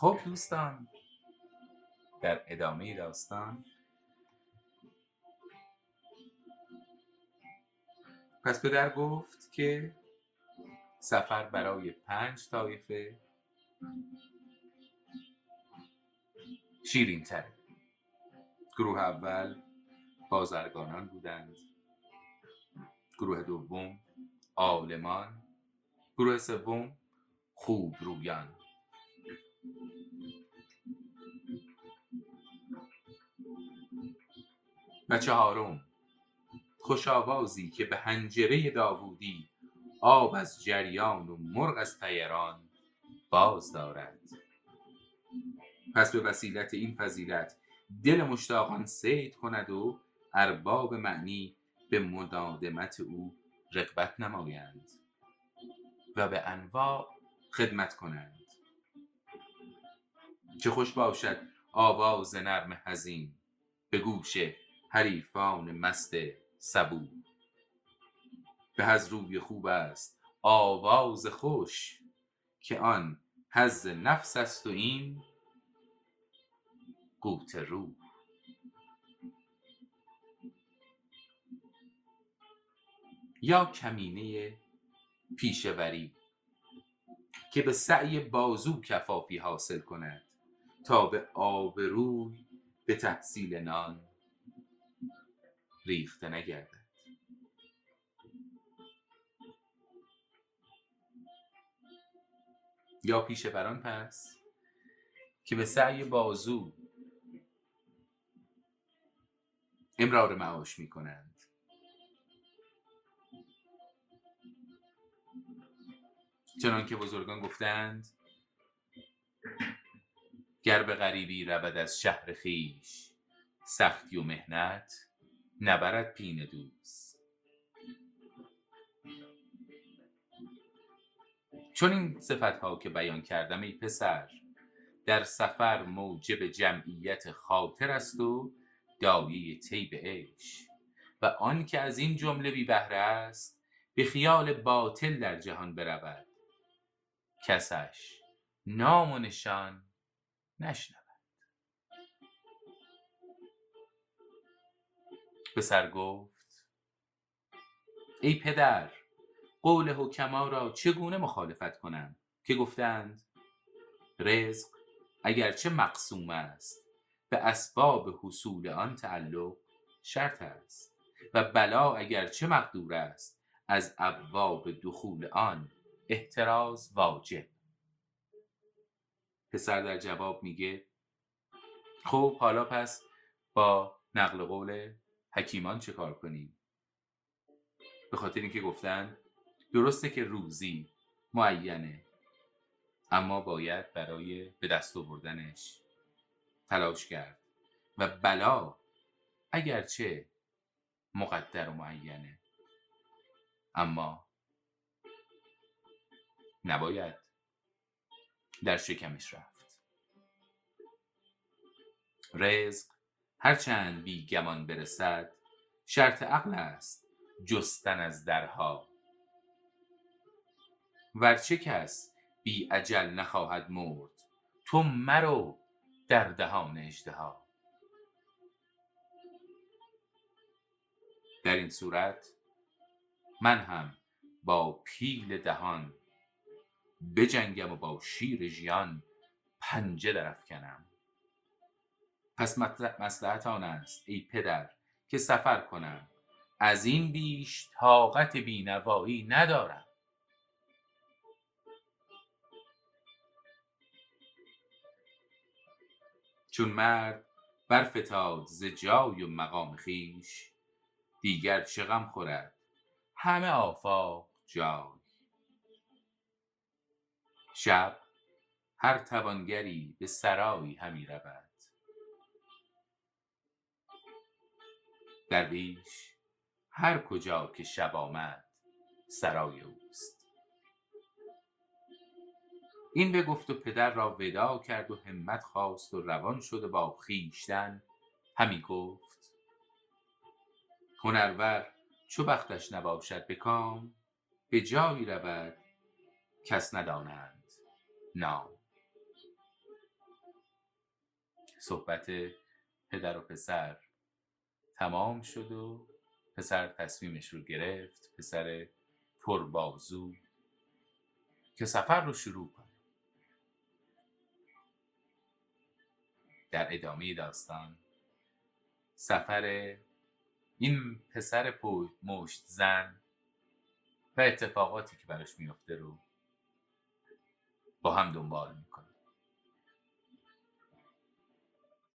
خب دوستان. در ادامه داستان. پس پدر گفت که سفر برای پنج طایفه شیرین تره گروه اول بازرگانان بودند. گروه دوم عالمان گروه سوم خوب رویان و چهارم خوشاوازی که به هنجره داوودی آب از جریان و مرغ از تیران باز دارد. پس به وسیلت این فضیلت دل مشتاقان سید کند و ارباب معنی به مدادمت او رغبت نمایند و به انواع خدمت کنند. چه خوش باشد آواز نرم هزین به گوش حریفان مست سبو. به از روی خوب است آواز خوش که آن حز نفس است و این قوت روح. یا کمینه پیشوری که به سعی بازو کفافی حاصل کند تا به آبروی به تحصیل نان ریخته نگردد یا پیشوران پس که به سعی بازو امرار معاش می کنند چنان که بزرگان گفتند گر به غریبی رود از شهر خیش سختی و مهنت نبرد پین دوست. چون این صفت ها که بیان کردم ای پسر در سفر موجب جمعیت خاطر است و دایه طیب عیش و آن که از این جمله بی بهره است به خیال باطل در جهان برود. کسش نام و نشان نشنود. پسر گفت ای پدر قول حکما را چگونه مخالفت کنم؟ که گفتند رزق اگرچه مقسوم است به اسباب حصول آن تعلق شرط است و بلا اگرچه مقدور است از ابواب دخول آن احتراز واجب. پسر در جواب میگه خب حالا پس با نقل قول حکیمان چه کار کنیم؟ به خاطر اینکه گفتن درسته که روزی معینه اما باید برای به دست آوردنش تلاش کرد و بلا اگرچه مقدر و معینه. اما نباید در شکمش رفت. رزق هرچند بی گمان برسد شرط عقل است جستن از درها. ورچه کس بی عجل نخواهد مرد تو مرو در دهان اژدها. در این صورت من هم با پیل دهان بجنگم و با شیر ژیان پنجه درافکنم. پس مسلحت آن است ای پدر که سفر کنم. از این بیش طاقت بینوایی ندارم. چون مرد برفتاد ز جای و مقام خیش دیگر چه غم خورد؟ همه آفاق جای. شب هر توانگری به سرایی همی رود. درویش هر کجا که شب آمد سرای اوست. این بگفت و پدر را ودا کرد و همت خواست و روان شد و با خویشتن همی گفت هنرور چو بختش نباشد به کام به جایی رود کس ندانند نام. صحبت پدر و پسر. تمام شد و پسر تصمیمش رو گرفت پسر پربازو که سفر رو شروع کنه. در ادامه داستان سفر این پسر مشت زن و اتفاقاتی که براش میفته رو با هم دنبال می‌کنه.